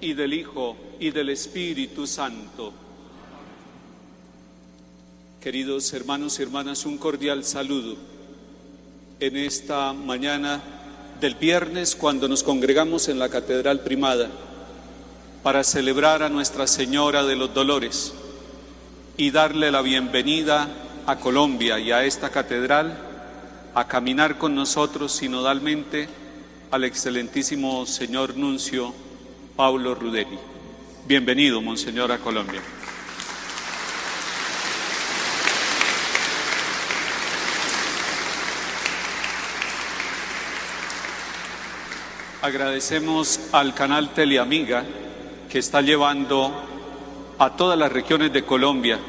Y del Hijo, y del Espíritu Santo. Queridos hermanos y hermanas, un cordial saludo en esta mañana del viernes cuando nos congregamos en la Catedral Primada para celebrar a Nuestra Señora de los Dolores y darle la bienvenida a Colombia y a esta catedral a caminar con nosotros sinodalmente al excelentísimo señor nuncio Paulo Ruderi. Bienvenido, Monseñor, a Colombia. Agradecemos al canal Teleamiga que está llevando a todas las regiones de Colombia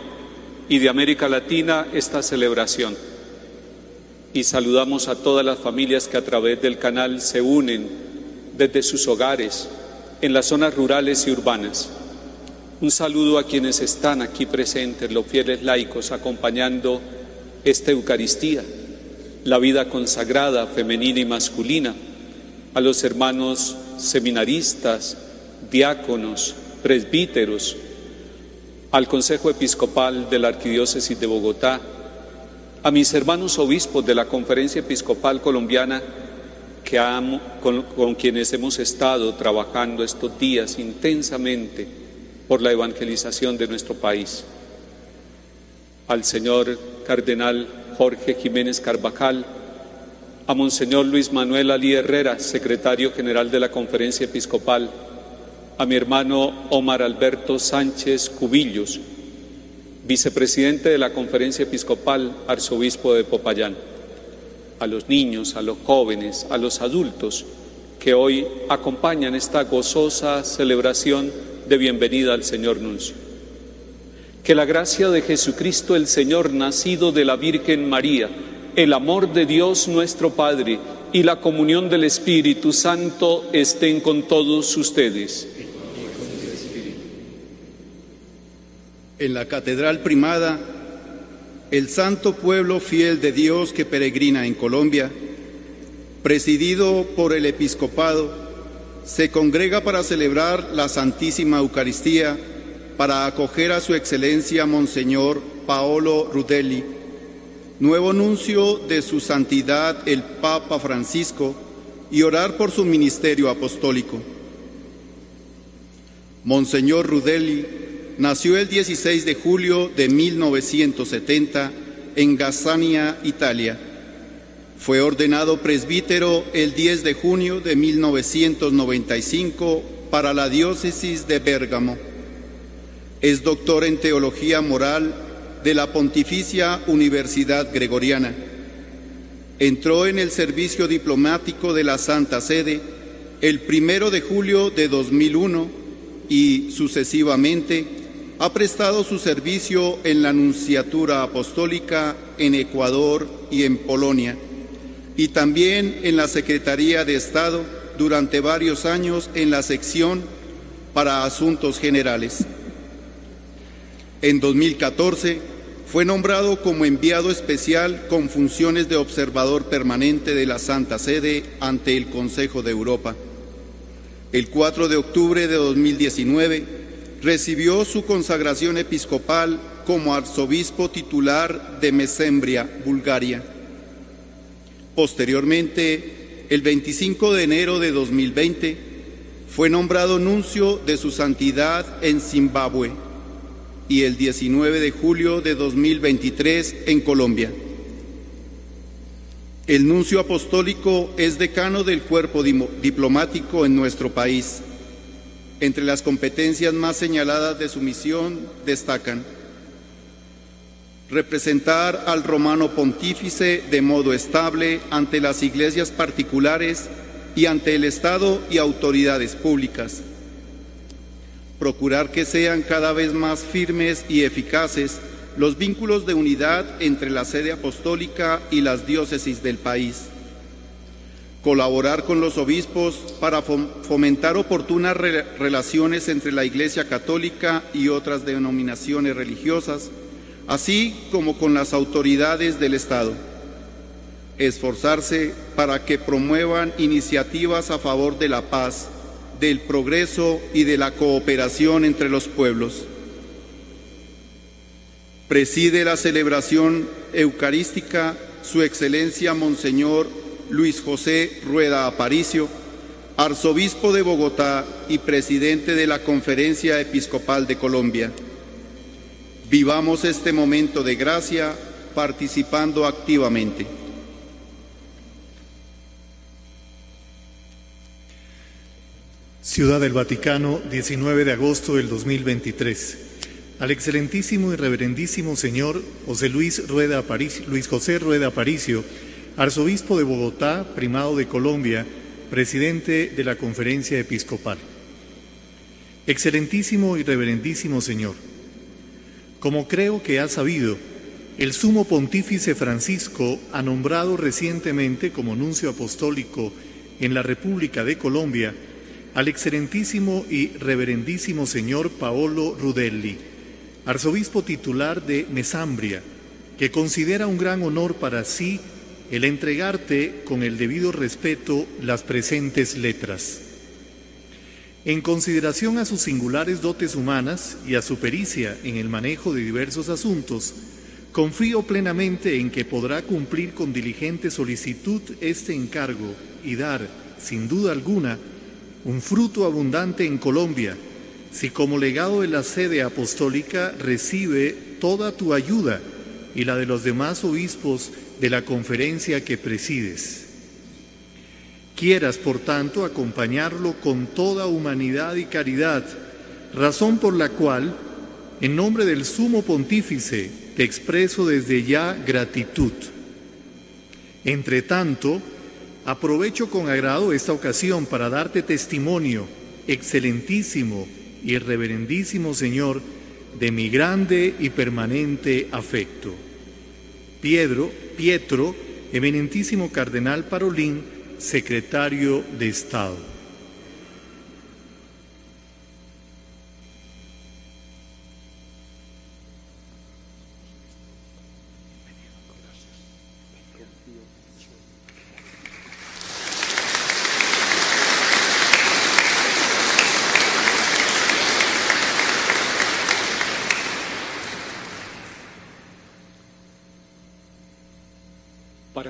y de América Latina esta celebración. Y saludamos a todas las familias que a través del canal se unen desde sus hogares, en las zonas rurales y urbanas. Un saludo a quienes están aquí presentes, los fieles laicos, acompañando esta Eucaristía, la vida consagrada, femenina y masculina, a los hermanos seminaristas, diáconos, presbíteros, al Consejo Episcopal de la Arquidiócesis de Bogotá, a mis hermanos obispos de la Conferencia Episcopal Colombiana, que con, con quienes hemos estado trabajando estos días intensamente por la evangelización de nuestro país, al señor Cardenal Jorge Jiménez Carvajal, a Monseñor Luis Manuel Ali Herrera, secretario general de la Conferencia Episcopal, a mi hermano Omar Alberto Sánchez Cubillos, vicepresidente de la Conferencia Episcopal, arzobispo de Popayán, a los niños, a los jóvenes, a los adultos que hoy acompañan esta gozosa celebración de bienvenida al Señor Nuncio. Que la gracia de Jesucristo el Señor, nacido de la Virgen María, el amor de Dios nuestro Padre y la comunión del Espíritu Santo estén con todos ustedes. en la Catedral Primada, el santo pueblo fiel de Dios que peregrina en Colombia, presidido por el episcopado, se congrega para celebrar la Santísima Eucaristía, para acoger a su excelencia Monseñor Paolo Rudelli, nuevo nuncio de su santidad el Papa Francisco, y orar por su ministerio apostólico. Monseñor Rudelli nació el 16 de julio de 1970 en Gazzania, Italia. Fue ordenado presbítero el 10 de junio de 1995 para la diócesis de Bérgamo. Es doctor en teología moral de la Pontificia Universidad Gregoriana. Entró en el servicio diplomático de la Santa Sede el primero de julio de 2001 y sucesivamente ha prestado su servicio en la Anunciatura Apostólica en Ecuador y en Polonia, y también en la Secretaría de Estado durante varios años en la sección para Asuntos Generales. En 2014 fue nombrado como enviado especial con funciones de observador permanente de la Santa Sede ante el Consejo de Europa. El 4 de octubre de 2019 recibió su consagración episcopal como arzobispo titular de Mesembria, Bulgaria. Posteriormente, el 25 de enero de 2020, fue nombrado nuncio de su santidad en Zimbabue y el 19 de julio de 2023 en Colombia. El nuncio apostólico es decano del cuerpo diplomático en nuestro país entre las competencias más señaladas de su misión destacan representar al romano pontífice de modo estable ante las iglesias particulares y ante el Estado y autoridades públicas, procurar que sean cada vez más firmes y eficaces los vínculos de unidad entre la sede apostólica y las diócesis del país colaborar con los obispos para fomentar oportunas relaciones entre la Iglesia Católica y otras denominaciones religiosas, así como con las autoridades del Estado. Esforzarse para que promuevan iniciativas a favor de la paz, del progreso y de la cooperación entre los pueblos. Preside la celebración eucarística Su Excelencia Monseñor Luis José Rueda Aparicio, arzobispo de Bogotá y presidente de la Conferencia Episcopal de Colombia. Vivamos este momento de gracia participando activamente. Ciudad del Vaticano, 19 de agosto del 2023. Al excelentísimo y reverendísimo señor José Luis, Rueda Aparicio, Luis José Rueda Aparicio, arzobispo de Bogotá, primado de Colombia, presidente de la Conferencia Episcopal. Excelentísimo y reverendísimo Señor, como creo que ha sabido, el sumo pontífice Francisco ha nombrado recientemente como nuncio apostólico en la República de Colombia al excelentísimo y reverendísimo señor Paolo Rudelli, arzobispo titular de Mesambria, que considera un gran honor para sí el entregarte con el debido respeto las presentes letras. En consideración a sus singulares dotes humanas y a su pericia en el manejo de diversos asuntos, confío plenamente en que podrá cumplir con diligente solicitud este encargo y dar, sin duda alguna, un fruto abundante en Colombia, si como legado de la sede apostólica recibe toda tu ayuda y la de los demás obispos de la conferencia que presides. Quieras, por tanto, acompañarlo con toda humanidad y caridad, razón por la cual, en nombre del Sumo Pontífice, te expreso desde ya gratitud. Entre tanto, aprovecho con agrado esta ocasión para darte testimonio, excelentísimo y reverendísimo Señor, de mi grande y permanente afecto. Piedro, Pietro, eminentísimo cardenal Parolín, secretario de Estado.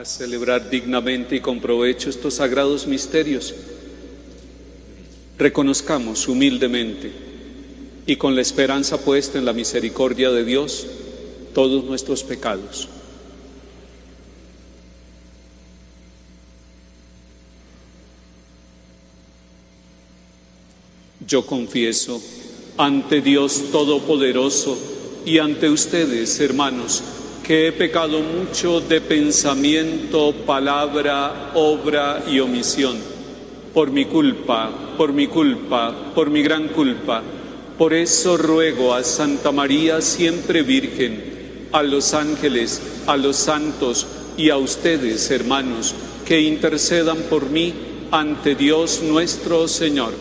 Celebrar dignamente y con provecho estos sagrados misterios. Reconozcamos humildemente y con la esperanza puesta en la misericordia de Dios todos nuestros pecados. Yo confieso ante Dios Todopoderoso y ante ustedes, hermanos, que he pecado mucho de pensamiento, palabra, obra y omisión. Por mi culpa, por mi culpa, por mi gran culpa. Por eso ruego a Santa María siempre Virgen, a los ángeles, a los santos y a ustedes, hermanos, que intercedan por mí ante Dios nuestro Señor.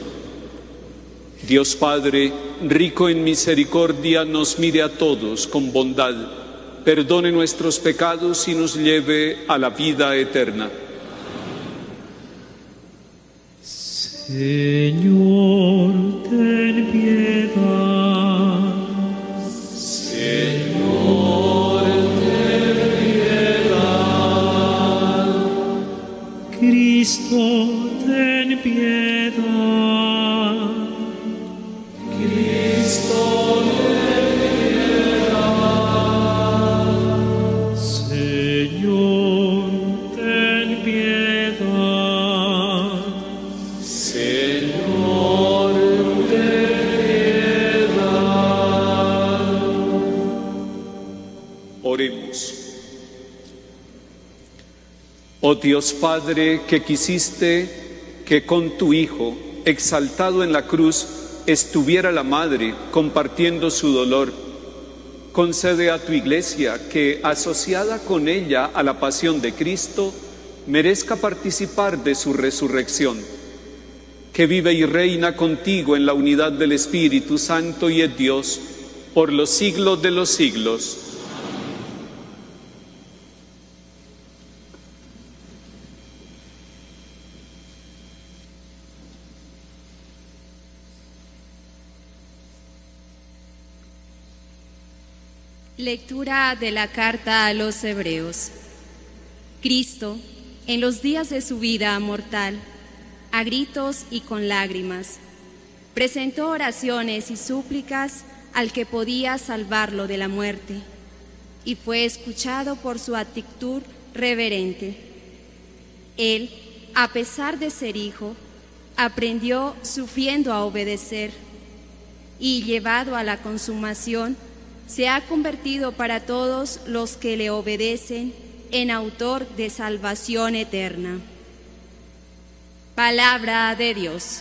Dios Padre, rico en misericordia, nos mire a todos con bondad perdone nuestros pecados y nos lleve a la vida eterna. Señor, Oh Dios Padre, que quisiste que con tu Hijo, exaltado en la cruz, estuviera la Madre compartiendo su dolor, concede a tu Iglesia que, asociada con ella a la pasión de Cristo, merezca participar de su resurrección que vive y reina contigo en la unidad del Espíritu Santo y es Dios por los siglos de los siglos. Lectura de la carta a los Hebreos. Cristo, en los días de su vida mortal, a gritos y con lágrimas, presentó oraciones y súplicas al que podía salvarlo de la muerte, y fue escuchado por su actitud reverente. Él, a pesar de ser hijo, aprendió sufriendo a obedecer, y llevado a la consumación, se ha convertido para todos los que le obedecen en autor de salvación eterna. Palabra de Dios.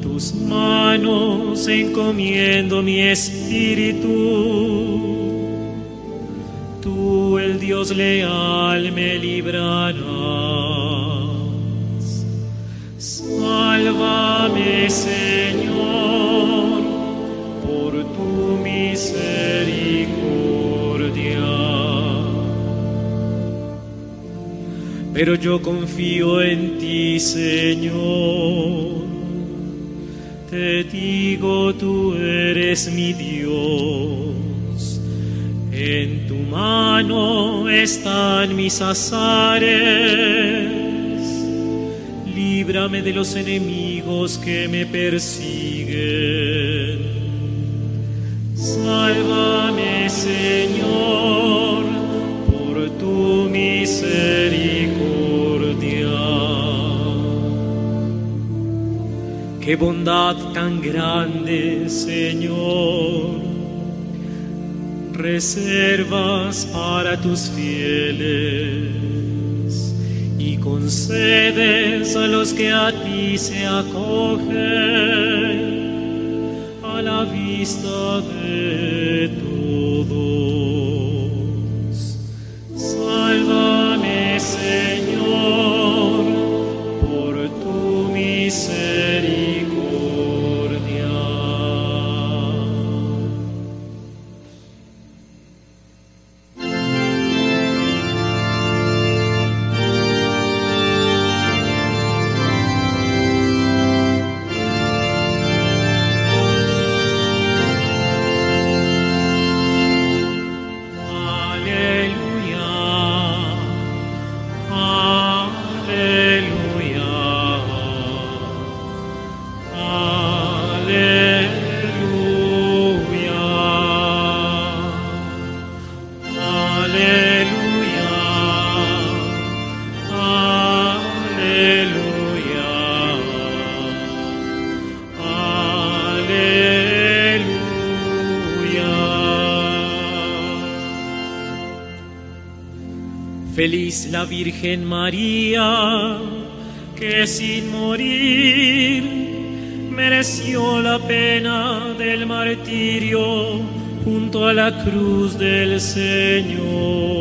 Tus manos encomiendo mi espíritu tú, el Dios leal, me librarás. Sálvame, Señor, por tu misericordia. Pero yo confío en ti, Señor. Te digo, tú eres mi Dios. En tu mano están mis azares. Líbrame de los enemigos que me persiguen. Sálvame, Señor, Qué bondad tan grande, Señor reservas para tus fieles y concedes a los que a ti se acogen a la vista de todos. Feliz la Virgen María, que sin morir mereció la pena del martirio junto a la cruz del Señor.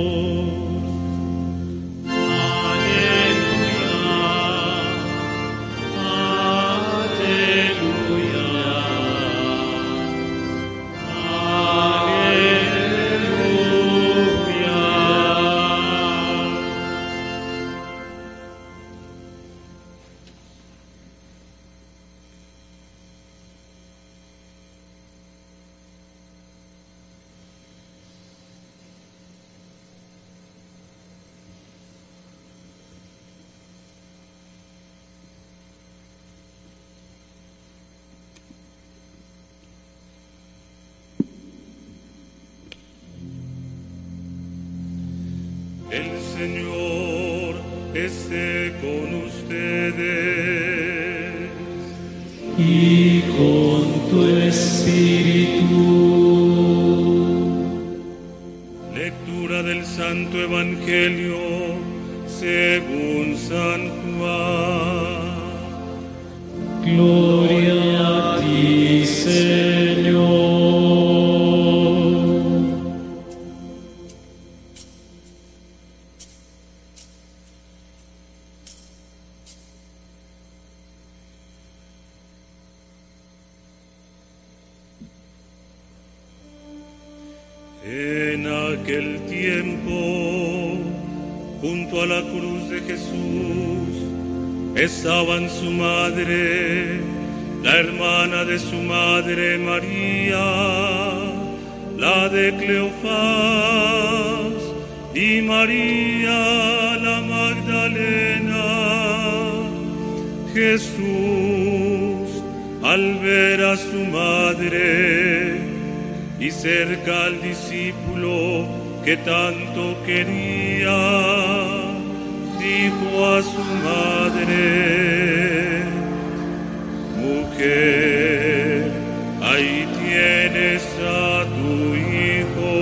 A tu hijo.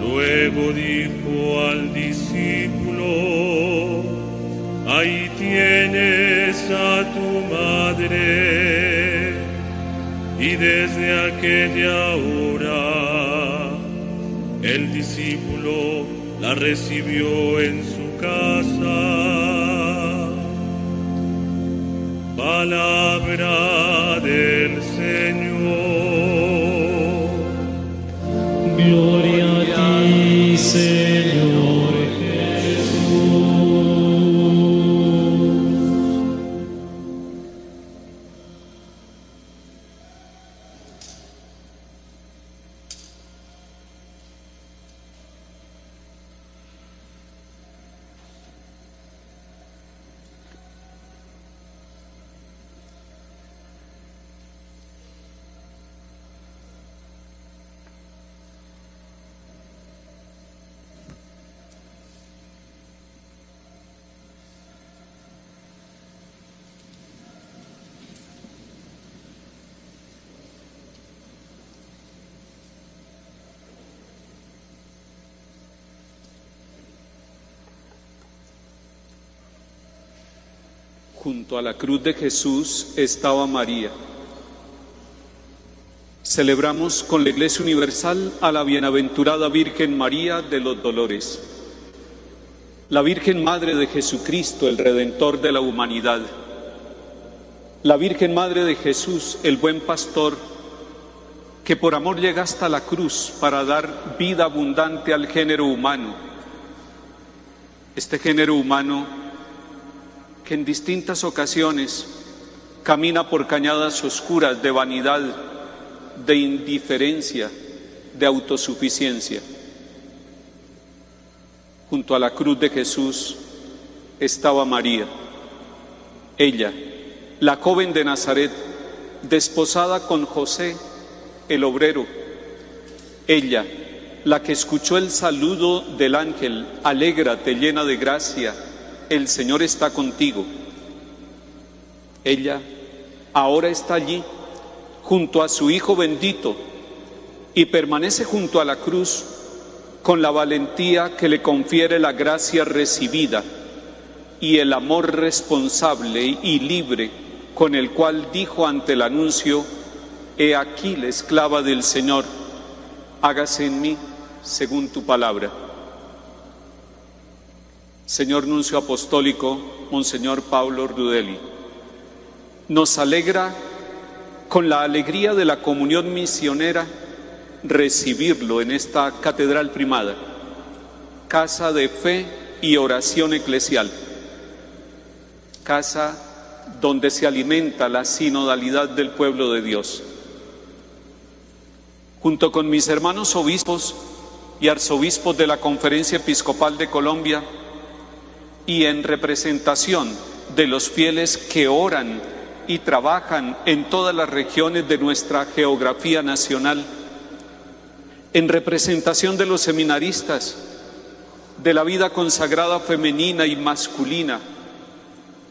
Luego dijo al discípulo, ahí tienes a tu madre y desde aquella hora el discípulo la recibió en su casa. Palabra A la cruz de Jesús estaba María. Celebramos con la Iglesia Universal a la bienaventurada Virgen María de los Dolores, la Virgen Madre de Jesucristo, el Redentor de la humanidad, la Virgen Madre de Jesús, el buen pastor, que por amor llega hasta la cruz para dar vida abundante al género humano. Este género humano que en distintas ocasiones camina por cañadas oscuras de vanidad, de indiferencia, de autosuficiencia. Junto a la cruz de Jesús estaba María, ella, la joven de Nazaret, desposada con José, el obrero, ella, la que escuchó el saludo del ángel, alégrate llena de gracia, el Señor está contigo. Ella ahora está allí junto a su Hijo bendito y permanece junto a la cruz con la valentía que le confiere la gracia recibida y el amor responsable y libre con el cual dijo ante el anuncio, He aquí la esclava del Señor, hágase en mí según tu palabra. Señor Nuncio Apostólico, Monseñor Pablo Rudeli, nos alegra con la alegría de la comunión misionera recibirlo en esta catedral primada, casa de fe y oración eclesial, casa donde se alimenta la sinodalidad del pueblo de Dios. Junto con mis hermanos obispos y arzobispos de la Conferencia Episcopal de Colombia, y en representación de los fieles que oran y trabajan en todas las regiones de nuestra geografía nacional, en representación de los seminaristas, de la vida consagrada femenina y masculina,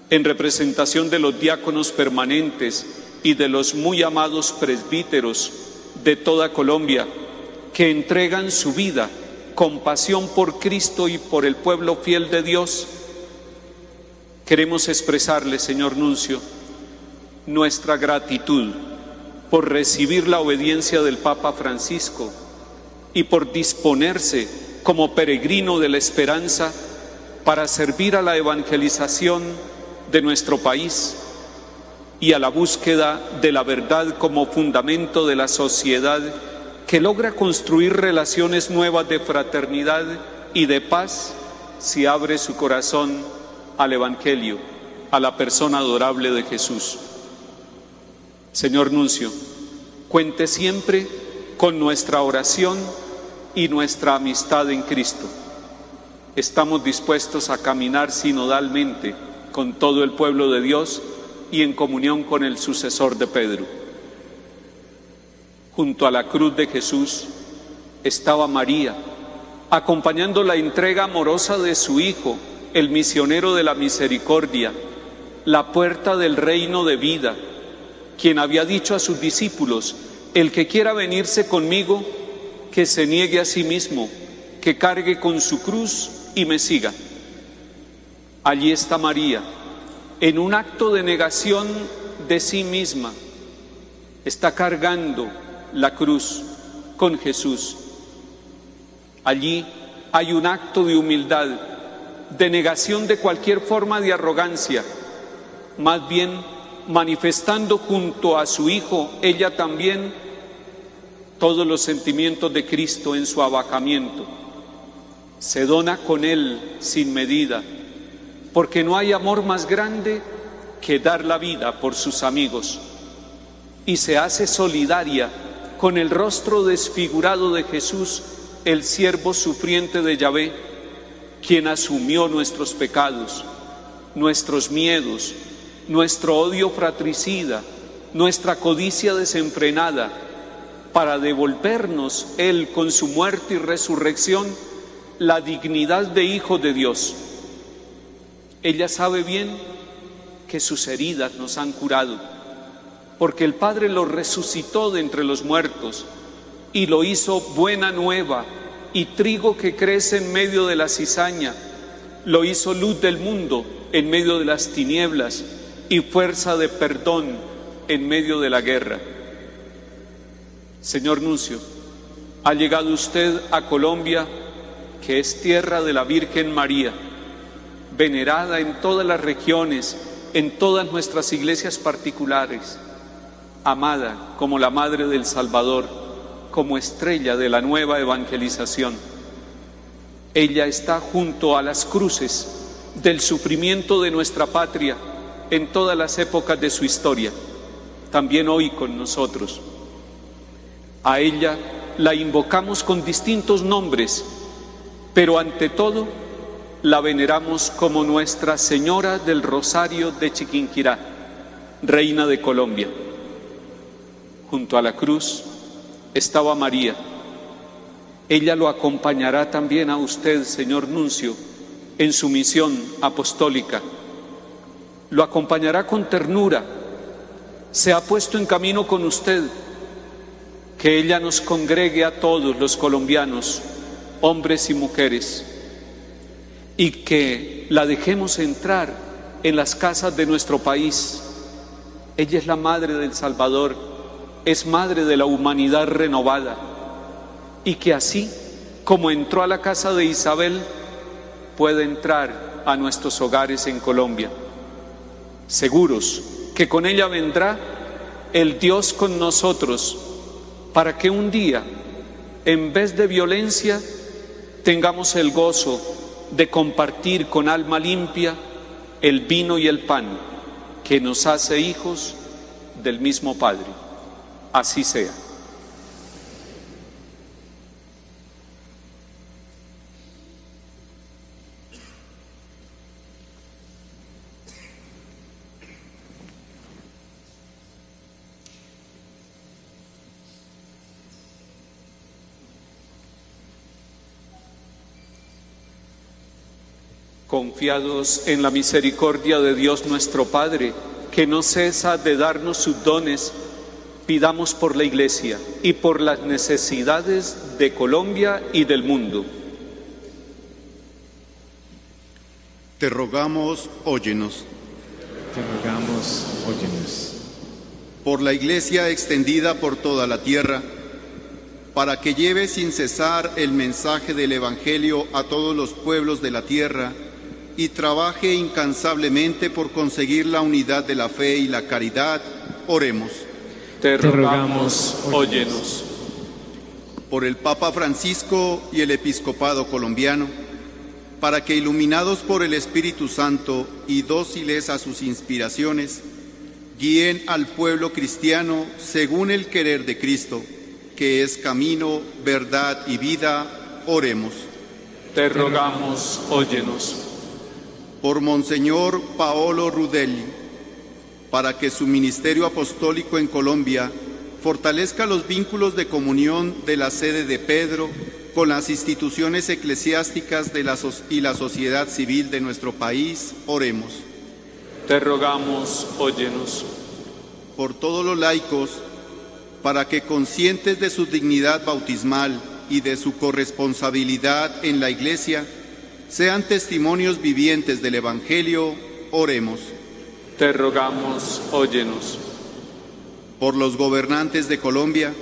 en representación de los diáconos permanentes y de los muy amados presbíteros de toda Colombia, que entregan su vida con pasión por Cristo y por el pueblo fiel de Dios, queremos expresarle, Señor Nuncio, nuestra gratitud por recibir la obediencia del Papa Francisco y por disponerse como peregrino de la esperanza para servir a la evangelización de nuestro país y a la búsqueda de la verdad como fundamento de la sociedad que logra construir relaciones nuevas de fraternidad y de paz si abre su corazón al Evangelio, a la persona adorable de Jesús. Señor Nuncio, cuente siempre con nuestra oración y nuestra amistad en Cristo. Estamos dispuestos a caminar sinodalmente con todo el pueblo de Dios y en comunión con el sucesor de Pedro. Junto a la cruz de Jesús estaba María, acompañando la entrega amorosa de su Hijo, el misionero de la misericordia, la puerta del reino de vida, quien había dicho a sus discípulos, el que quiera venirse conmigo, que se niegue a sí mismo, que cargue con su cruz y me siga. Allí está María en un acto de negación de sí misma, está cargando la cruz con Jesús. Allí hay un acto de humildad, de negación de cualquier forma de arrogancia, más bien manifestando junto a su Hijo, ella también, todos los sentimientos de Cristo en su abajamiento. Se dona con Él sin medida porque no hay amor más grande que dar la vida por sus amigos y se hace solidaria con el rostro desfigurado de Jesús, el siervo sufriente de Yahvé, quien asumió nuestros pecados, nuestros miedos, nuestro odio fratricida, nuestra codicia desenfrenada, para devolvernos Él con su muerte y resurrección la dignidad de Hijo de Dios. Ella sabe bien que sus heridas nos han curado, porque el Padre lo resucitó de entre los muertos y lo hizo buena nueva y trigo que crece en medio de la cizaña, lo hizo luz del mundo en medio de las tinieblas y fuerza de perdón en medio de la guerra. Señor Nuncio, ha llegado usted a Colombia, que es tierra de la Virgen María venerada en todas las regiones, en todas nuestras iglesias particulares, amada como la Madre del Salvador, como estrella de la nueva evangelización. Ella está junto a las cruces del sufrimiento de nuestra patria en todas las épocas de su historia, también hoy con nosotros. A ella la invocamos con distintos nombres, pero ante todo la veneramos como Nuestra Señora del Rosario de Chiquinquirá, Reina de Colombia. Junto a la cruz estaba María. Ella lo acompañará también a usted, señor Nuncio, en su misión apostólica. Lo acompañará con ternura. Se ha puesto en camino con usted. Que ella nos congregue a todos los colombianos, hombres y mujeres y que la dejemos entrar en las casas de nuestro país. Ella es la madre del Salvador, es madre de la humanidad renovada y que así como entró a la casa de Isabel, puede entrar a nuestros hogares en Colombia, seguros que con ella vendrá el Dios con nosotros, para que un día, en vez de violencia, tengamos el gozo de compartir con alma limpia el vino y el pan que nos hace hijos del mismo Padre. Así sea. confiados en la misericordia de Dios nuestro Padre, que no cesa de darnos sus dones, Pidamos por la Iglesia y por las necesidades de Colombia y del mundo. Te rogamos, óyenos. Te rogamos, óyenos. Por la Iglesia extendida por toda la tierra, para que lleve sin cesar el mensaje del Evangelio a todos los pueblos de la tierra y trabaje incansablemente por conseguir la unidad de la fe y la caridad, oremos. Te rogamos, óyenos. Por el Papa Francisco y el Episcopado colombiano, para que iluminados por el Espíritu Santo y dóciles a sus inspiraciones, guíen al pueblo cristiano según el querer de Cristo, que es camino, verdad y vida, oremos. Te rogamos, óyenos. Por Monseñor Paolo Rudelli, para que su ministerio apostólico en Colombia fortalezca los vínculos de comunión de la sede de Pedro con las instituciones eclesiásticas de la y la sociedad civil de nuestro país, oremos. Te rogamos, óyenos. Por todos los laicos, para que conscientes de su dignidad bautismal y de su corresponsabilidad en la Iglesia, sean testimonios vivientes del Evangelio, oremos. Te rogamos, óyenos. Por los gobernantes de Colombia,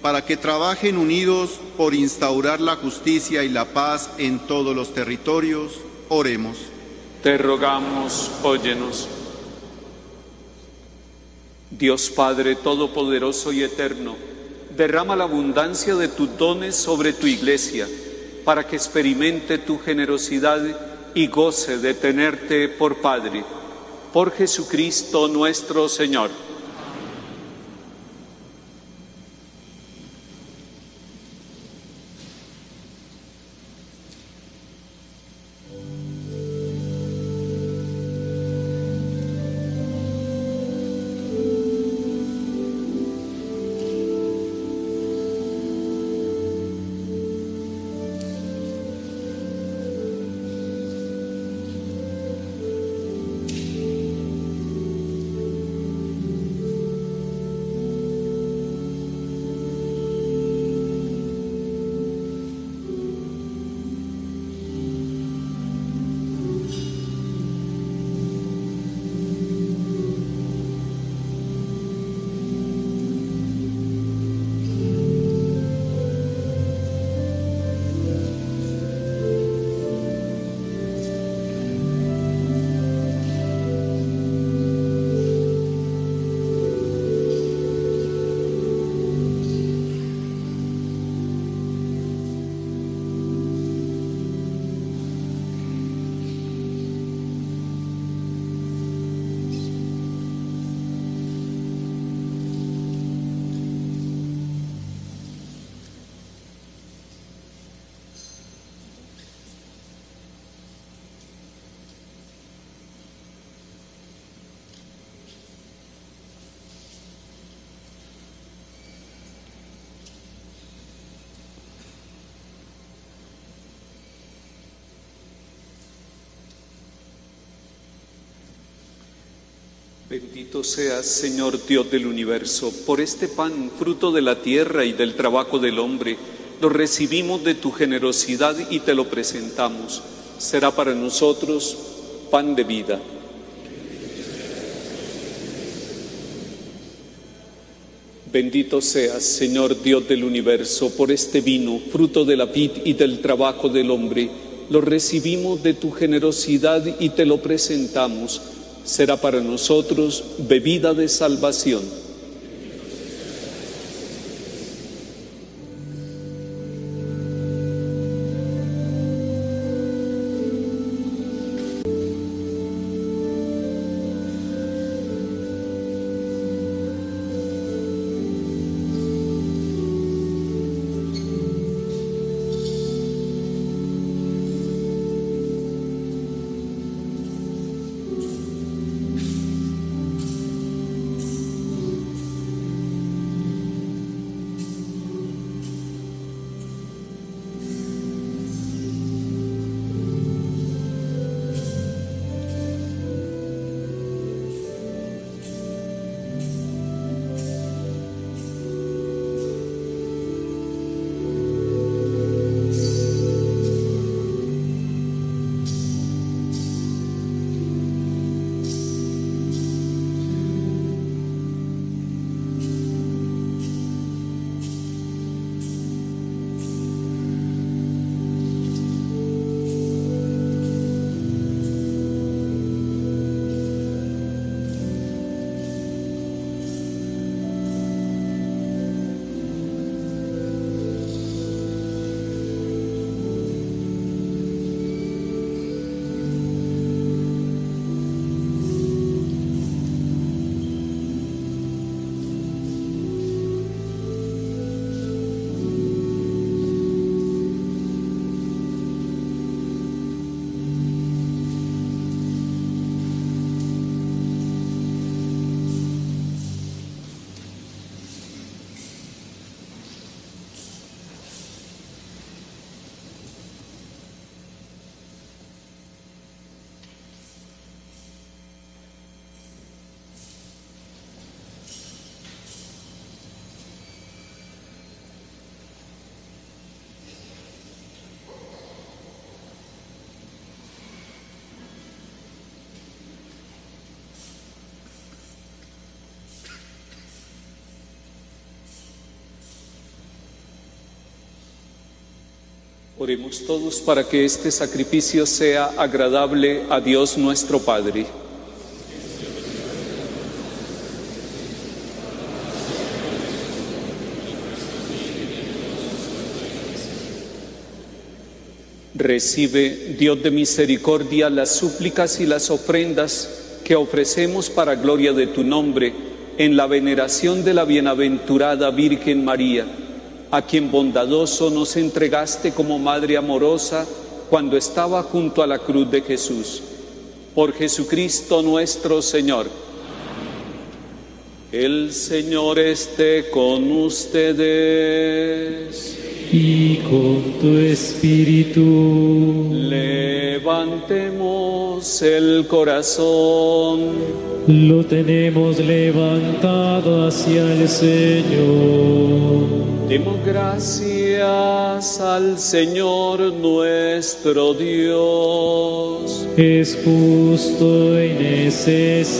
para que trabajen unidos por instaurar la justicia y la paz en todos los territorios, oremos. Te rogamos, óyenos. Dios Padre Todopoderoso y Eterno, derrama la abundancia de tus dones sobre tu iglesia, para que experimente tu generosidad y goce de tenerte por Padre, por Jesucristo nuestro Señor. Bendito seas, Señor Dios del universo, por este pan, fruto de la tierra y del trabajo del hombre. Lo recibimos de tu generosidad y te lo presentamos. Será para nosotros pan de vida. Bendito seas, Señor Dios del universo, por este vino, fruto de la vid y del trabajo del hombre. Lo recibimos de tu generosidad y te lo presentamos será para nosotros bebida de salvación. Oremos todos para que este sacrificio sea agradable a Dios nuestro Padre. Recibe, Dios de misericordia, las súplicas y las ofrendas que ofrecemos para gloria de tu nombre en la veneración de la bienaventurada Virgen María, a quien bondadoso nos entregaste como Madre amorosa cuando estaba junto a la cruz de Jesús. Por Jesucristo nuestro Señor. El Señor esté con ustedes y con tu espíritu. Levantemos el corazón. Lo tenemos levantado hacia el Señor. Demos gracias al Señor nuestro Dios. Es justo y necesario.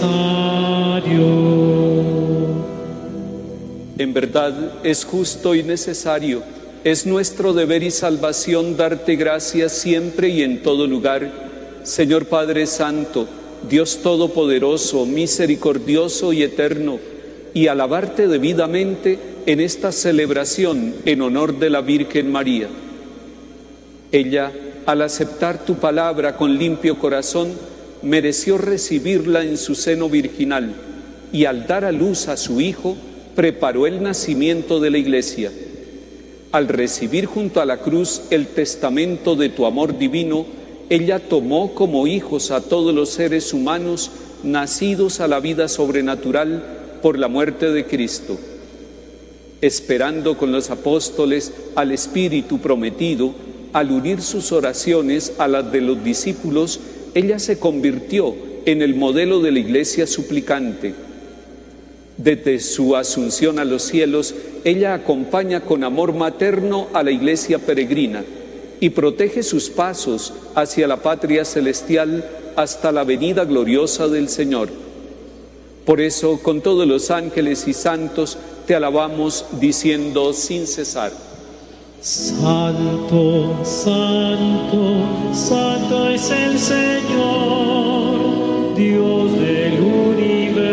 En verdad es justo y necesario es nuestro deber y salvación darte gracias siempre y en todo lugar, Señor Padre Santo, Dios Todopoderoso, misericordioso y eterno, y alabarte debidamente en esta celebración en honor de la Virgen María. Ella, al aceptar tu palabra con limpio corazón, mereció recibirla en su seno virginal y al dar a luz a su Hijo, preparó el nacimiento de la Iglesia al recibir junto a la cruz el testamento de tu amor divino, ella tomó como hijos a todos los seres humanos nacidos a la vida sobrenatural por la muerte de Cristo. Esperando con los apóstoles al Espíritu prometido, al unir sus oraciones a las de los discípulos, ella se convirtió en el modelo de la iglesia suplicante desde su asunción a los cielos, ella acompaña con amor materno a la iglesia peregrina y protege sus pasos hacia la patria celestial hasta la venida gloriosa del Señor. Por eso, con todos los ángeles y santos, te alabamos diciendo sin cesar. Santo, santo, santo es el Señor, Dios del universo.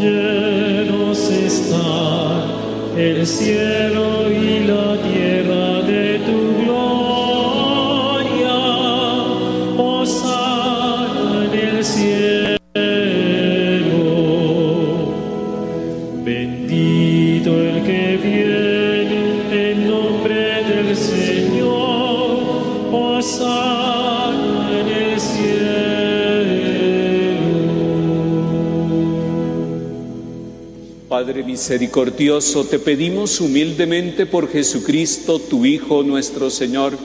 Llenos está el cielo Padre misericordioso, te pedimos humildemente por Jesucristo, tu Hijo nuestro Señor,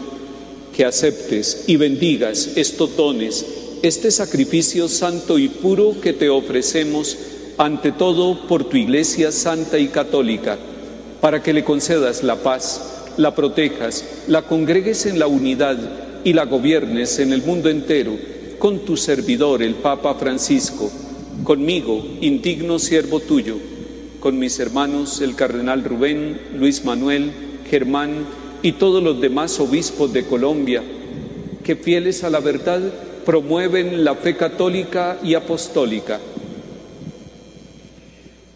que aceptes y bendigas estos dones, este sacrificio santo y puro que te ofrecemos, ante todo por tu Iglesia santa y católica, para que le concedas la paz, la protejas, la congregues en la unidad y la gobiernes en el mundo entero, con tu servidor, el Papa Francisco, conmigo, indigno siervo tuyo, con mis hermanos el cardenal Rubén, Luis Manuel, Germán y todos los demás obispos de Colombia, que fieles a la verdad promueven la fe católica y apostólica.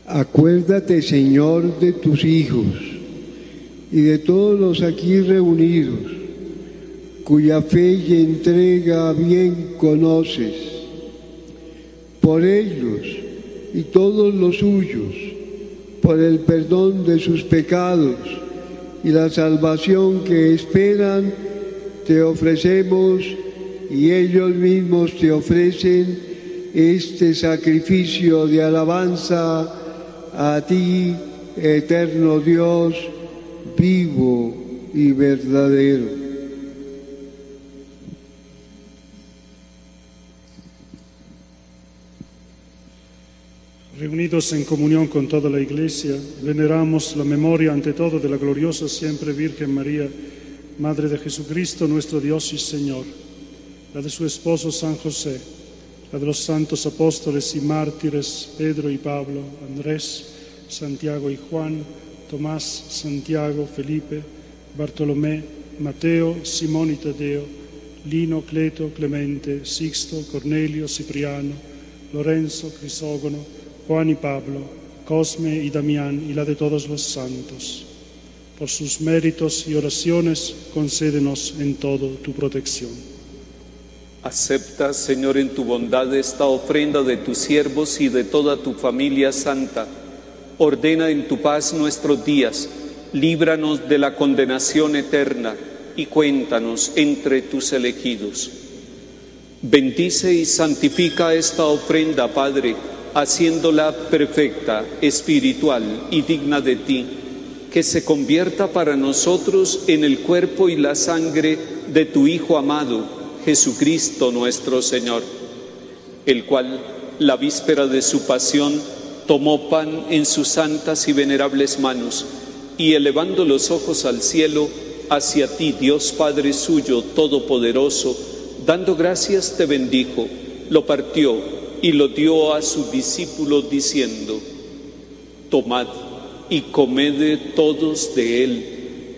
Acuérdate, Señor, de tus hijos y de todos los aquí reunidos, cuya fe y entrega bien conoces. Por ellos y todos los suyos, por el perdón de sus pecados y la salvación que esperan, te ofrecemos y ellos mismos te ofrecen este sacrificio de alabanza a ti, eterno Dios, vivo y verdadero. Reunidos en comunión con toda la Iglesia, veneramos la memoria ante todo de la gloriosa siempre Virgen María, Madre de Jesucristo, nuestro Dios y Señor, la de su esposo San José, la de los santos apóstoles y mártires Pedro y Pablo, Andrés, Santiago y Juan, Tomás, Santiago, Felipe, Bartolomé, Mateo, Simón y Tadeo, Lino, Cleto, Clemente, Sixto, Cornelio, Cipriano, Lorenzo, Crisógono, Juan y Pablo, Cosme y Damián y la de todos los santos. Por sus méritos y oraciones, concédenos en todo tu protección. Acepta, Señor, en tu bondad esta ofrenda de tus siervos y de toda tu familia santa. Ordena en tu paz nuestros días, líbranos de la condenación eterna y cuéntanos entre tus elegidos. Bendice y santifica esta ofrenda, Padre, haciéndola perfecta, espiritual y digna de ti, que se convierta para nosotros en el cuerpo y la sangre de tu Hijo amado, Jesucristo nuestro Señor, el cual, la víspera de su pasión, tomó pan en sus santas y venerables manos, y elevando los ojos al cielo, hacia ti, Dios Padre suyo, todopoderoso, dando gracias te bendijo, lo partió y lo dio a sus discípulos diciendo, tomad y comed todos de él,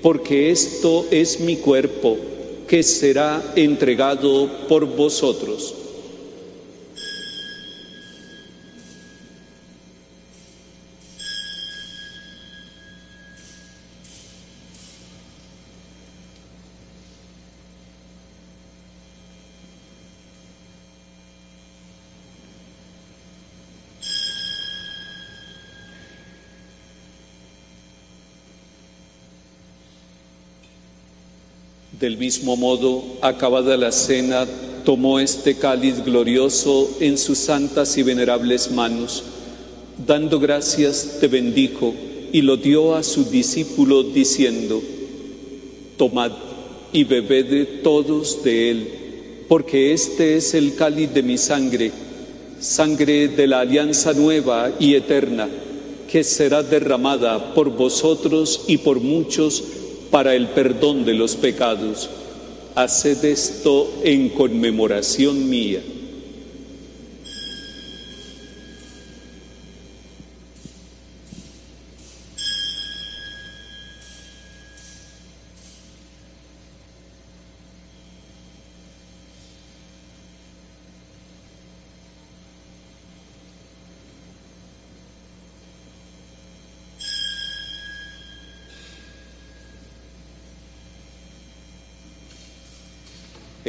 porque esto es mi cuerpo, que será entregado por vosotros. Del mismo modo, acabada la cena, tomó este cáliz glorioso en sus santas y venerables manos. Dando gracias, te bendijo y lo dio a su discípulo diciendo, Tomad y bebed todos de él, porque este es el cáliz de mi sangre, sangre de la alianza nueva y eterna, que será derramada por vosotros y por muchos para el perdón de los pecados. Haced esto en conmemoración mía.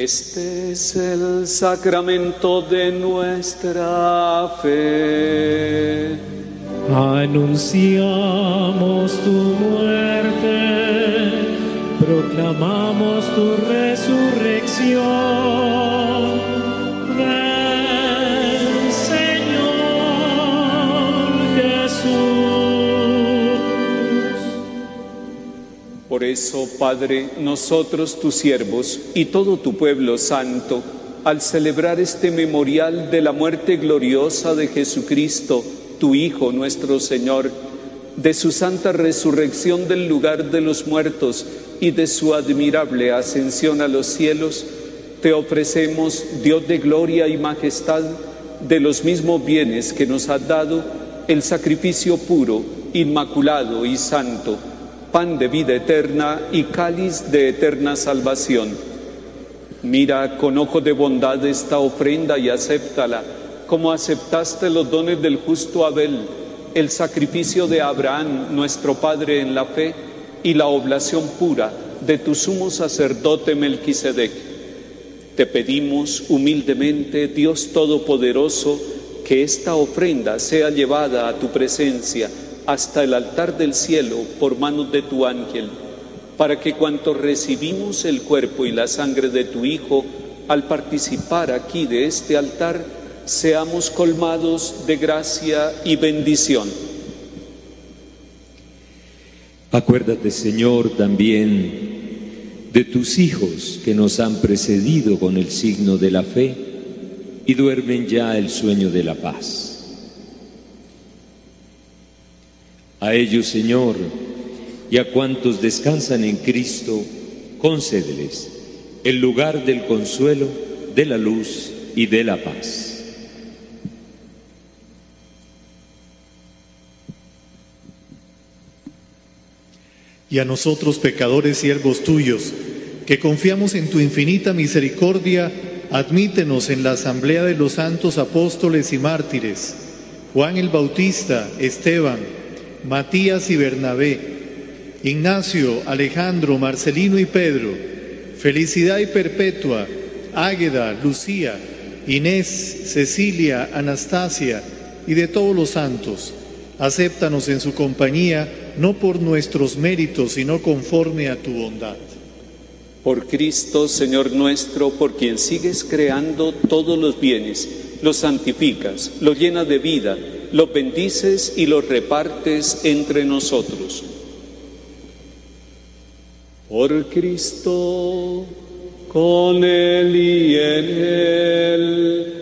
Este es el sacramento de nuestra fe. Anunciamos tu muerte, proclamamos tu resurrección. Por eso, Padre, nosotros tus siervos y todo tu pueblo santo, al celebrar este memorial de la muerte gloriosa de Jesucristo, tu Hijo nuestro Señor, de su santa resurrección del lugar de los muertos y de su admirable ascensión a los cielos, te ofrecemos, Dios de gloria y majestad, de los mismos bienes que nos has dado, el sacrificio puro, inmaculado y santo, pan de vida eterna y cáliz de eterna salvación. Mira con ojo de bondad esta ofrenda y acéptala, como aceptaste los dones del justo Abel, el sacrificio de Abraham, nuestro Padre en la fe, y la oblación pura de tu sumo sacerdote Melquisedec. Te pedimos humildemente, Dios Todopoderoso, que esta ofrenda sea llevada a tu presencia hasta el altar del cielo por manos de tu ángel, para que cuanto recibimos el cuerpo y la sangre de tu Hijo, al participar aquí de este altar, seamos colmados de gracia y bendición. Acuérdate, Señor, también de tus hijos que nos han precedido con el signo de la fe y duermen ya el sueño de la paz. A ellos, Señor, y a cuantos descansan en Cristo, concédeles el lugar del consuelo, de la luz y de la paz. y a nosotros pecadores siervos tuyos, que confiamos en tu infinita misericordia, admítenos en la asamblea de los santos apóstoles y mártires, Juan el Bautista, Esteban, Matías y Bernabé, Ignacio, Alejandro, Marcelino y Pedro, Felicidad y Perpetua, Águeda, Lucía, Inés, Cecilia, Anastasia y de todos los santos. Acéptanos en su compañía, no por nuestros méritos, sino conforme a tu bondad. Por Cristo, Señor nuestro, por quien sigues creando todos los bienes, los santificas, los llenas de vida, los bendices y los repartes entre nosotros. Por Cristo, con Él y en Él,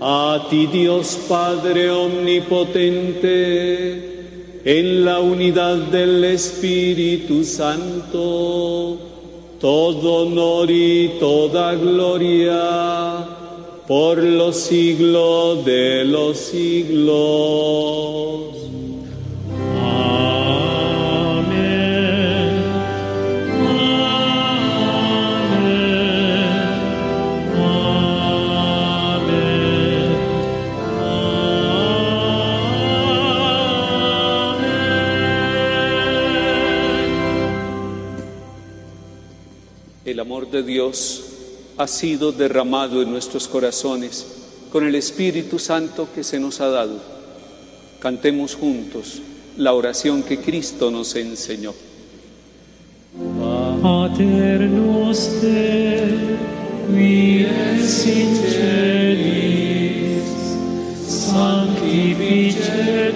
a ti Dios Padre Omnipotente, en la unidad del Espíritu Santo, todo honor y toda gloria por los siglos de los siglos. El amor de Dios ha sido derramado en nuestros corazones con el Espíritu Santo que se nos ha dado. Cantemos juntos la oración que Cristo nos enseñó. Pater noster, in celis, sanctificetur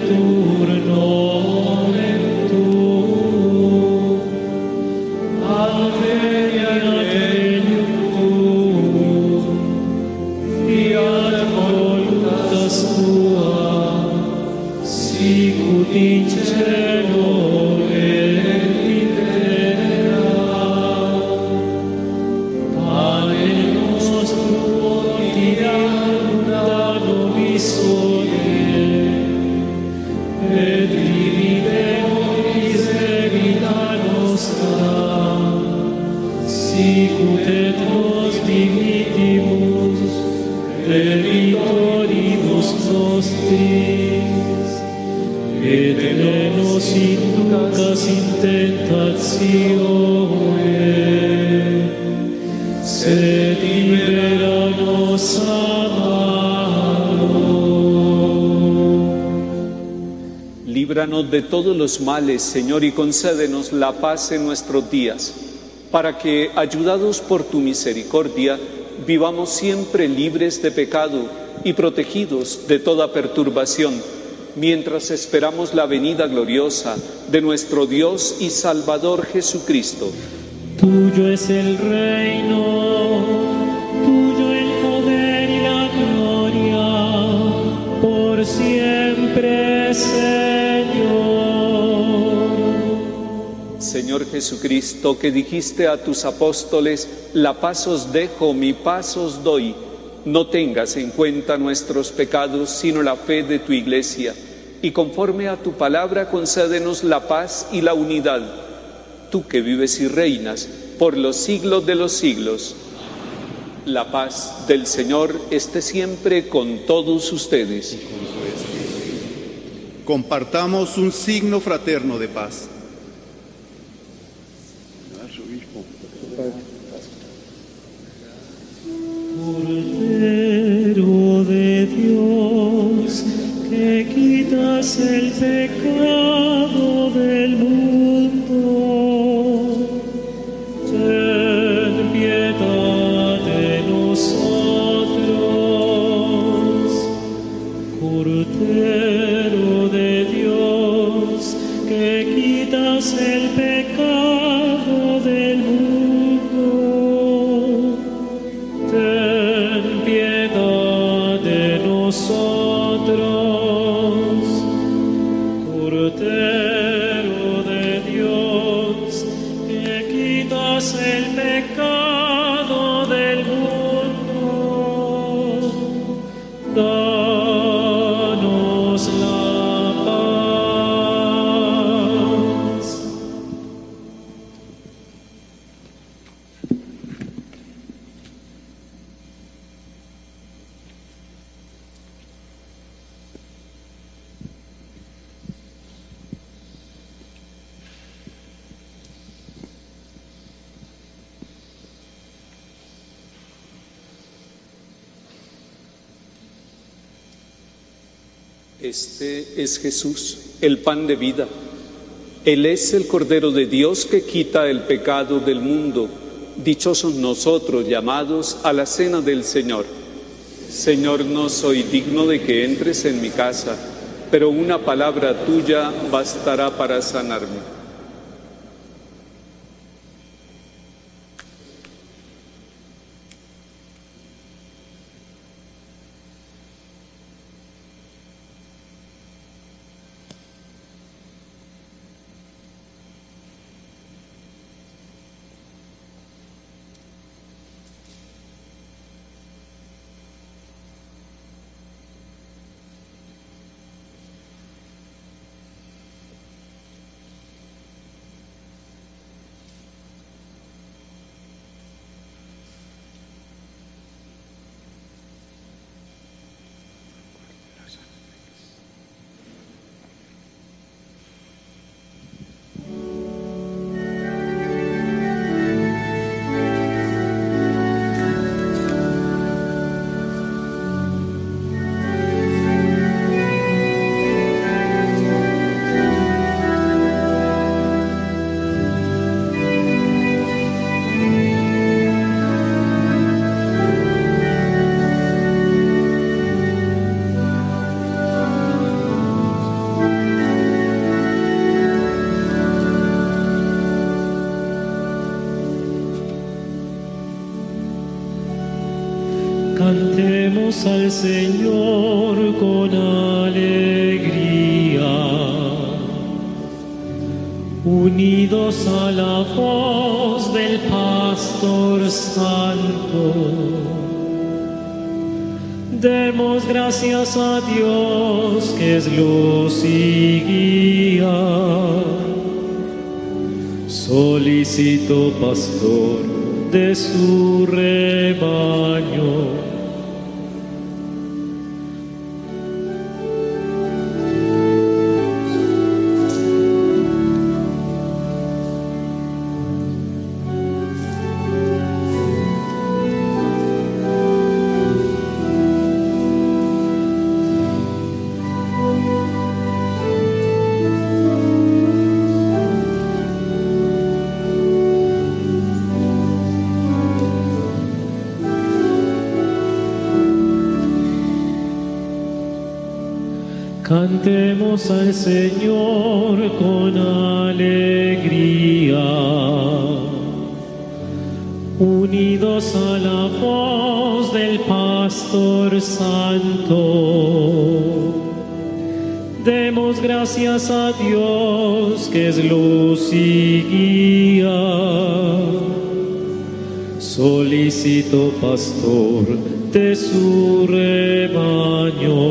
de todos los males, Señor, y concédenos la paz en nuestros días, para que, ayudados por tu misericordia, vivamos siempre libres de pecado y protegidos de toda perturbación, mientras esperamos la venida gloriosa de nuestro Dios y Salvador Jesucristo. Tuyo es el reino, siempre, Señor. Señor Jesucristo, que dijiste a tus apóstoles, la paz os dejo, mi paz os doy, no tengas en cuenta nuestros pecados, sino la fe de tu iglesia, y conforme a tu palabra concédenos la paz y la unidad, tú que vives y reinas por los siglos de los siglos. La paz del Señor esté siempre con todos ustedes. Compartamos un signo fraterno de paz. Jesús, el pan de vida. Él es el Cordero de Dios que quita el pecado del mundo. Dichosos nosotros llamados a la cena del Señor. Señor, no soy digno de que entres en mi casa, pero una palabra tuya bastará para sanarme. Señor con alegría, unidos a la voz del Pastor Santo. Demos gracias a Dios que es luz y guía. Solicito pastor de su rebaño Al Señor con alegría, unidos a la voz del Pastor Santo. Demos gracias a Dios que es luz y guía. Solicito pastor de su rebaño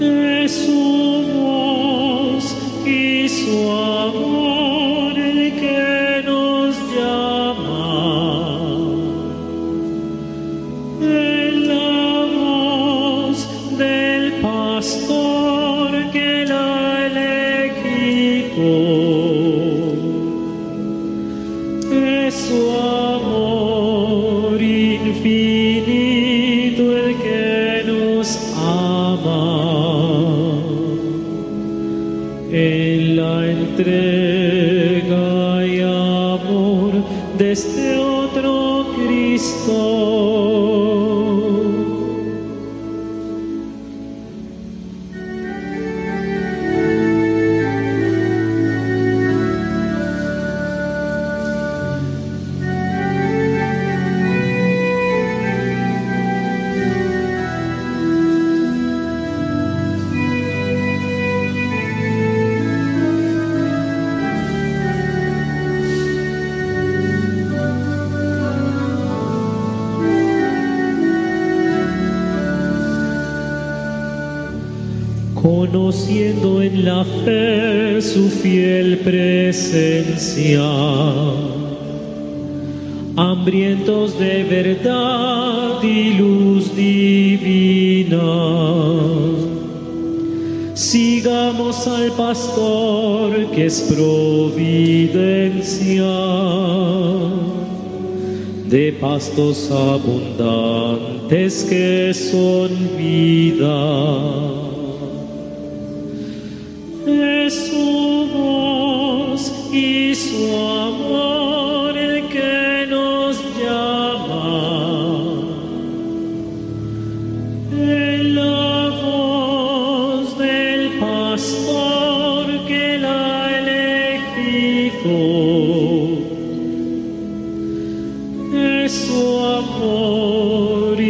de su hambrientos de verdad y luz divina. Sigamos al pastor que es providencia. de pastos abundantes que son vida. Es su amor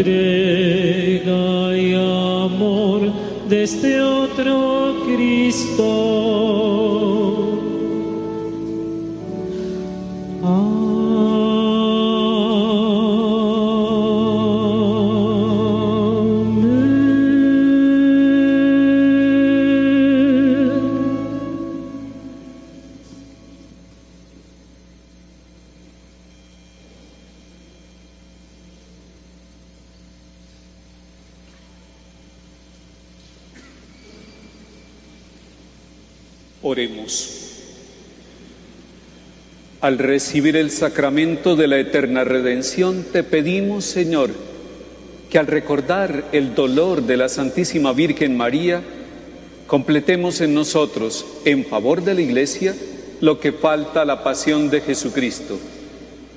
entrega y amor de este otro Cristo. Recibir el sacramento de la eterna redención, te pedimos, Señor, que al recordar el dolor de la Santísima Virgen María, completemos en nosotros, en favor de la Iglesia, lo que falta a la pasión de Jesucristo,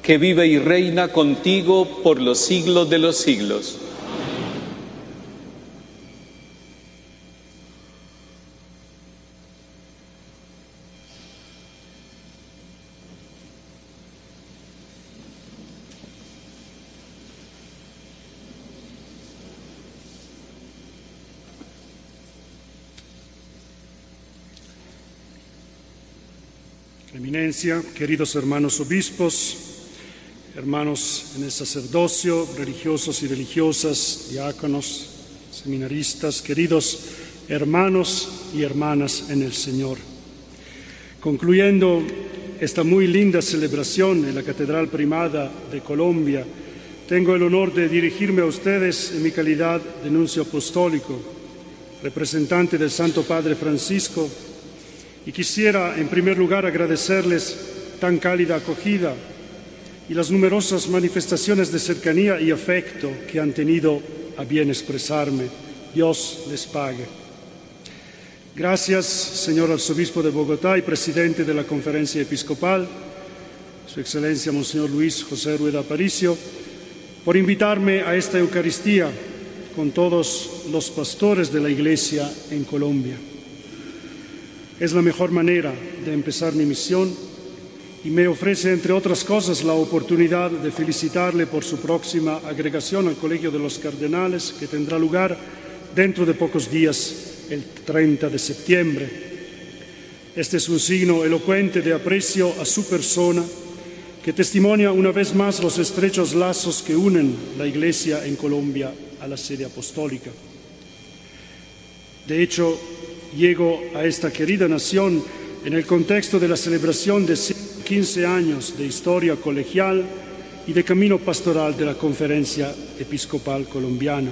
que vive y reina contigo por los siglos de los siglos. Eminencia, queridos hermanos obispos, hermanos en el sacerdocio, religiosos y religiosas, diáconos, seminaristas, queridos hermanos y hermanas en el Señor. Concluyendo esta muy linda celebración en la Catedral Primada de Colombia, tengo el honor de dirigirme a ustedes en mi calidad de nuncio apostólico, representante del Santo Padre Francisco Y quisiera en primer lugar agradecerles tan cálida acogida y las numerosas manifestaciones de cercanía y afecto que han tenido a bien expresarme. Dios les pague. Gracias, señor arzobispo de Bogotá y presidente de la conferencia episcopal, su excelencia, Monseñor Luis José Rueda Aparicio, por invitarme a esta Eucaristía con todos los pastores de la Iglesia en Colombia. Es la mejor manera de empezar mi misión y me ofrece, entre otras cosas, la oportunidad de felicitarle por su próxima agregación al Colegio de los Cardenales, que tendrá lugar dentro de pocos días, el 30 de septiembre. Este es un signo elocuente de aprecio a su persona, que testimonia una vez más los estrechos lazos que unen la Iglesia en Colombia a la sede apostólica. De hecho, llego a esta querida nación en el contexto de la celebración de 15 años de historia colegial y de camino pastoral de la Conferencia Episcopal Colombiana.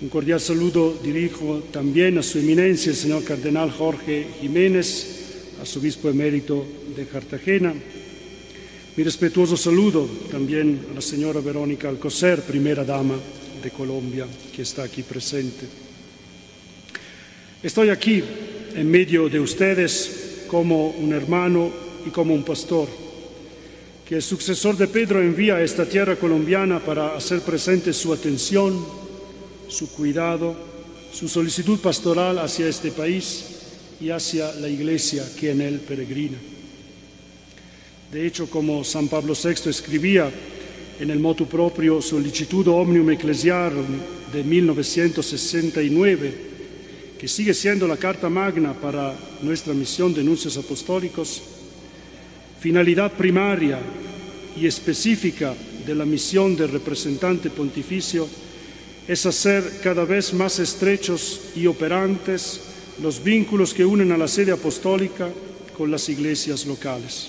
Un cordial saludo dirijo también a su eminencia, el señor Cardenal Jorge Jiménez, arzobispo emérito de Cartagena. Mi respetuoso saludo también a la señora Verónica Alcocer, primera dama de Colombia, que está aquí presente. Estoy aquí en medio de ustedes como un hermano y como un pastor, que el sucesor de Pedro envía a esta tierra colombiana para hacer presente su atención, su cuidado, su solicitud pastoral hacia este país y hacia la iglesia que en él peregrina. De hecho, como San Pablo VI escribía en el motu propio Solicitudo Omnium Ecclesiarum de 1969, que sigue siendo la carta magna para nuestra misión de nuncios apostólicos, finalidad primaria y específica de la misión del representante pontificio es hacer cada vez más estrechos y operantes los vínculos que unen a la sede apostólica con las iglesias locales.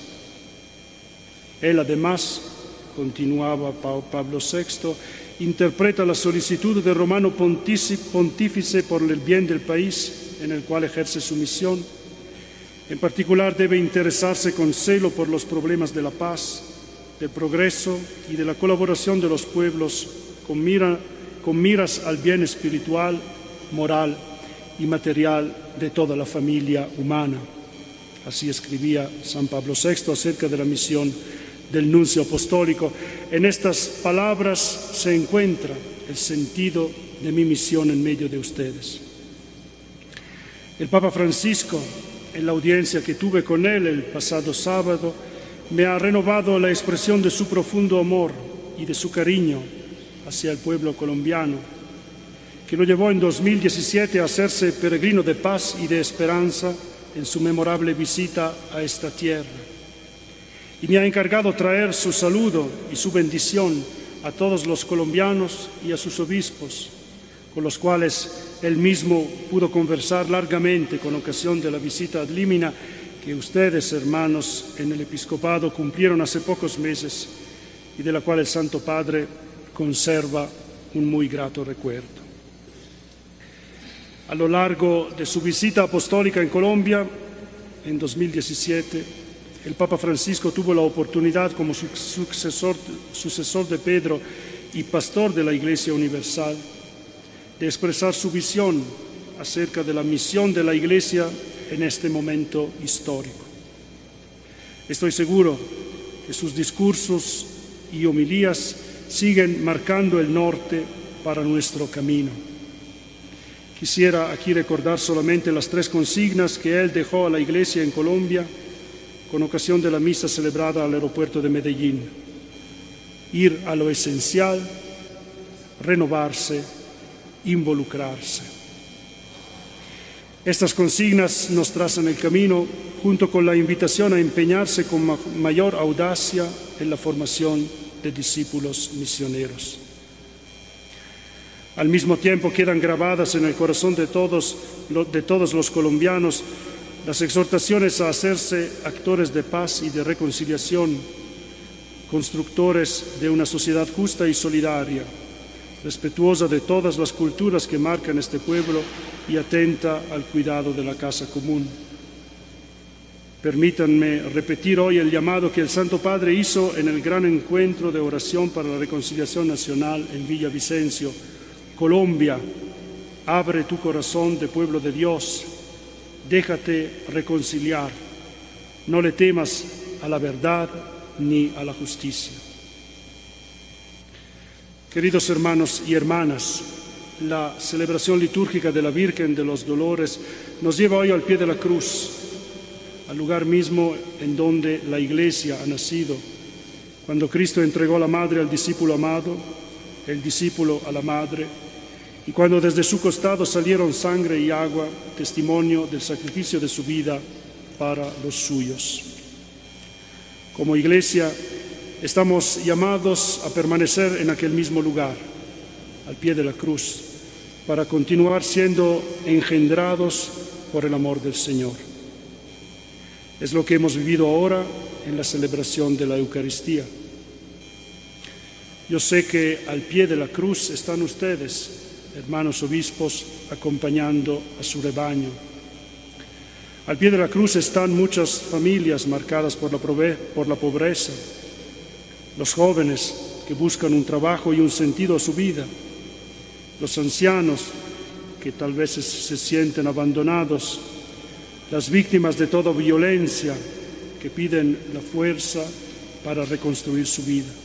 Él además, continuaba Pablo VI, interpreta la solicitud de Romano Pontífice por el bien del país en el cual ejerce su misión. En particular debe interesarse con celo por los problemas de la paz, del progreso y de la colaboración de los pueblos con, con miras al bien espiritual, moral y material de toda la familia humana. Así escribía San Pablo VI acerca de la misión del nuncio apostólico. En estas palabras se encuentra el sentido de mi misión en medio de ustedes. El Papa Francisco, en la audiencia que tuve con él el pasado sábado, me ha renovado la expresión de su profundo amor y de su cariño hacia el pueblo colombiano, que lo llevó en 2017 a hacerse peregrino de paz y de esperanza en su memorable visita a esta tierra y me ha encargado traer su saludo y su bendición a todos los colombianos y a sus obispos, con los cuales él mismo pudo conversar largamente con ocasión de la visita limina que ustedes, hermanos, en el episcopado cumplieron hace pocos meses y de la cual el Santo Padre conserva un muy grato recuerdo. A lo largo de su visita apostólica en Colombia, en 2017, el Papa Francisco tuvo la oportunidad como sucesor, sucesor de Pedro y pastor de la Iglesia Universal de expresar su visión acerca de la misión de la Iglesia en este momento histórico. Estoy seguro que sus discursos y homilías siguen marcando el norte para nuestro camino. Quisiera aquí recordar solamente las tres consignas que él dejó a la Iglesia en Colombia con ocasión de la misa celebrada al aeropuerto de Medellín. Ir a lo esencial, renovarse, involucrarse. Estas consignas nos trazan el camino junto con la invitación a empeñarse con mayor audacia en la formación de discípulos misioneros. Al mismo tiempo quedan grabadas en el corazón de todos, de todos los colombianos las exhortaciones a hacerse actores de paz y de reconciliación, constructores de una sociedad justa y solidaria, respetuosa de todas las culturas que marcan este pueblo y atenta al cuidado de la casa común. Permítanme repetir hoy el llamado que el Santo Padre hizo en el gran encuentro de oración para la reconciliación nacional en Villavicencio. Colombia, abre tu corazón de pueblo de Dios, déjate reconciliar, no le temas a la verdad ni a la justicia. Queridos hermanos y hermanas, la celebración litúrgica de la Virgen de los Dolores nos lleva hoy al pie de la cruz, al lugar mismo en donde la Iglesia ha nacido, cuando Cristo entregó la madre al discípulo amado, el discípulo a la madre, y cuando desde su costado salieron sangre y agua, testimonio del sacrificio de su vida para los suyos. Como Iglesia, Estamos llamados a permanecer en aquel mismo lugar, al pie de la cruz, para continuar siendo engendrados por el amor del Señor. Es lo que hemos vivido ahora en la celebración de la Eucaristía. Yo sé que al pie de la cruz están ustedes, hermanos obispos, acompañando a su rebaño. Al pie de la cruz están muchas familias marcadas por la, pobreza, los jóvenes que buscan un trabajo y un sentido a su vida, los ancianos que tal vez se sienten abandonados, las víctimas de toda violencia que piden la fuerza para reconstruir su vida.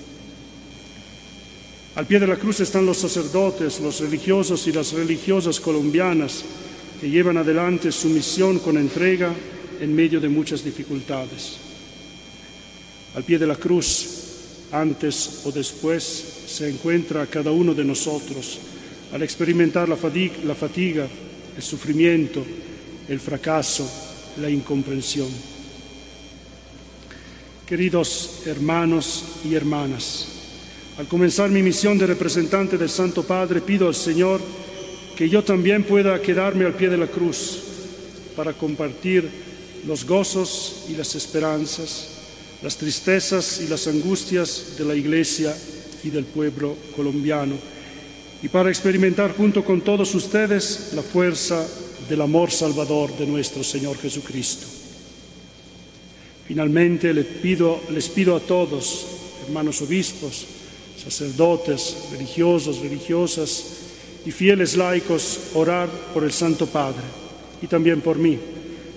Al pie de la cruz están los sacerdotes, los religiosos y las religiosas colombianas que llevan adelante su misión con entrega en medio de muchas dificultades. Al pie de la cruz antes o después se encuentra cada uno de nosotros al experimentar la fatiga, el sufrimiento, el fracaso, la incomprensión. Queridos hermanos y hermanas, al comenzar mi misión de representante del Santo Padre, pido al Señor que yo también pueda quedarme al pie de la cruz para compartir los gozos y las esperanzas las tristezas y las angustias de la Iglesia y del pueblo colombiano, y para experimentar junto con todos ustedes la fuerza del amor salvador de nuestro Señor Jesucristo. Finalmente les pido, les pido a todos, hermanos obispos, sacerdotes, religiosos, religiosas y fieles laicos, orar por el Santo Padre y también por mí,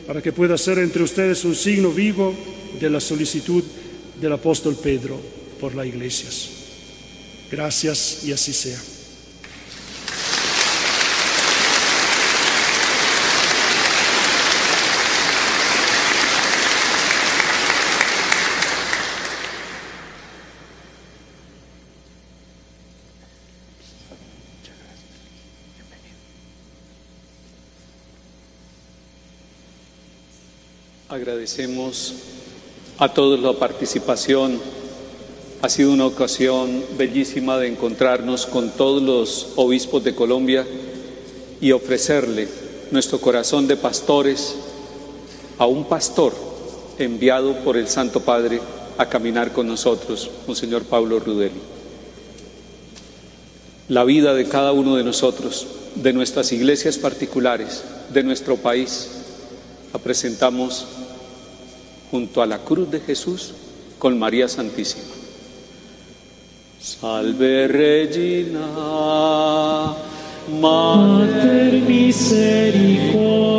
para que pueda ser entre ustedes un signo vivo de la solicitud del apóstol Pedro por las iglesias. Gracias y así sea. Agradecemos a todos la participación. Ha sido una ocasión bellísima de encontrarnos con todos los obispos de Colombia y ofrecerle nuestro corazón de pastores a un pastor enviado por el Santo Padre a caminar con nosotros, Monseñor Pablo Rudeli. La vida de cada uno de nosotros, de nuestras iglesias particulares, de nuestro país, la presentamos junto a la cruz de Jesús con María Santísima. Salve Regina, Mater misericordiae,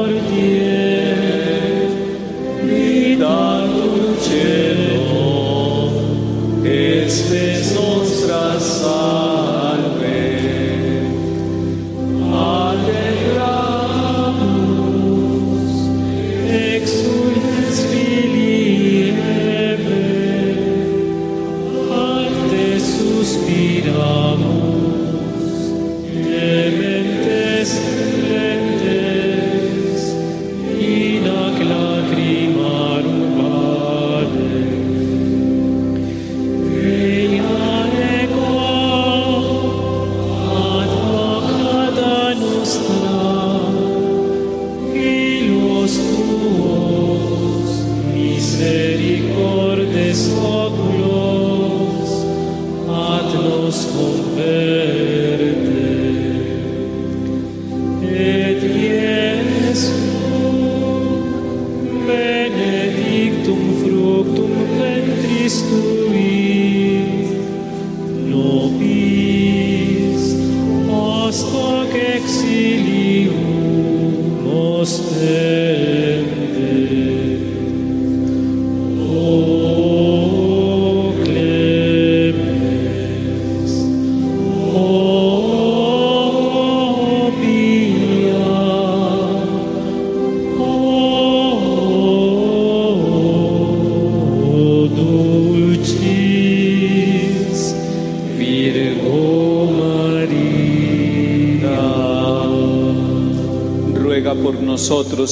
fruto em Cristo.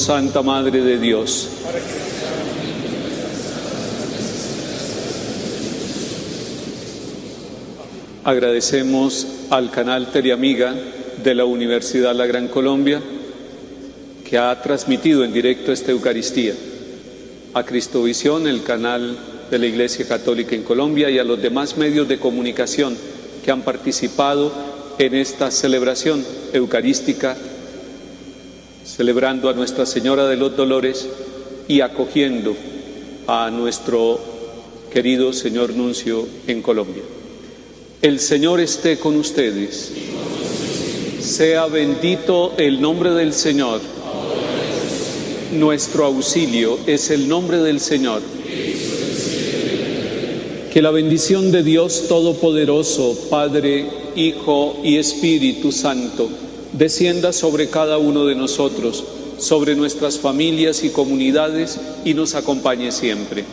Santa Madre de Dios. Agradecemos al canal Teleamiga de la Universidad La Gran Colombia que ha transmitido en directo esta Eucaristía, a Cristovisión, el canal de la Iglesia Católica en Colombia y a los demás medios de comunicación que han participado en esta celebración eucarística, celebrando a Nuestra Señora de los Dolores y acogiendo a nuestro querido señor Nuncio en Colombia. El Señor esté con ustedes. Sea bendito el nombre del Señor. Nuestro auxilio es el nombre del Señor. Que la bendición de Dios Todopoderoso, Padre, Hijo y Espíritu Santo, descienda sobre cada uno de nosotros, sobre nuestras familias y comunidades y nos acompañe siempre.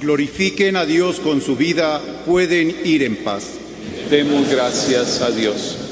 Glorifiquen a Dios con su vida, pueden ir en paz. Demos gracias a Dios.